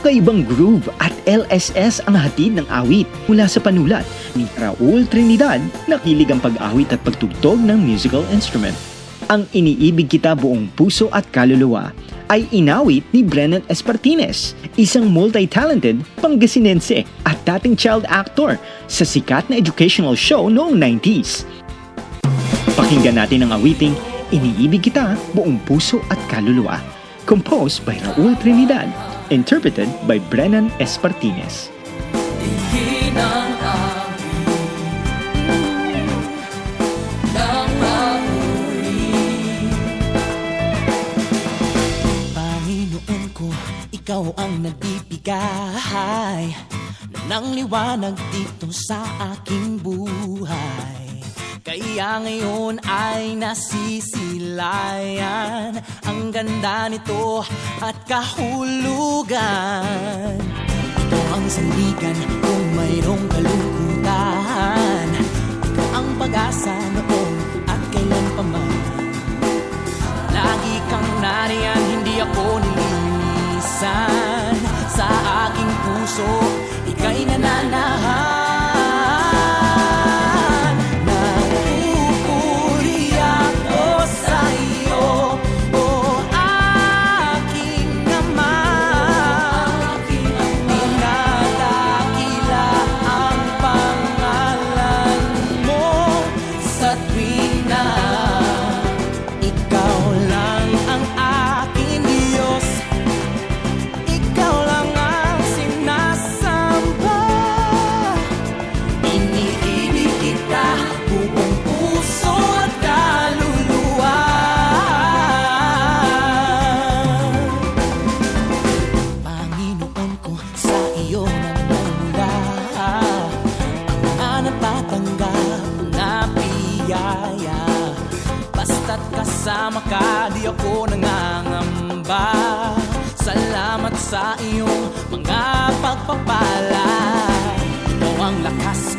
Kakaibang groove at LSS ang hatid ng awit mula sa panulat ni Raul Trinidad na kilig ang pag-awit at pagtugtog ng musical instrument. Ang iniibig kita buong puso at kaluluwa ay inawit ni Brennan Espartines, isang multi-talented Pangasinense at dating child actor sa sikat na educational show noong 90s. Pakinggan natin ang awiting Iniibig Kita Buong Puso at Kaluluwa composed by Raul Trinidad interpreted by Brennan Espartines. Panginoon ko, ikaw ang nagbibigay ng liwanag dito sa aking buhay. Kaya ngayon ay nasisilayan. Ang ganda nito at kahulugan. Ito ang sandigan kung mayroong kalungkutan. Ikaw ang pag-asa noon at kailan pa man. Lagi kang nariyan, hindi ako nililisan. Sa aking puso, ika'y nananahan Basta't kasama ka, di ako nangangamba. Salamat sa iyong mga pagpapala Ikaw ang lakas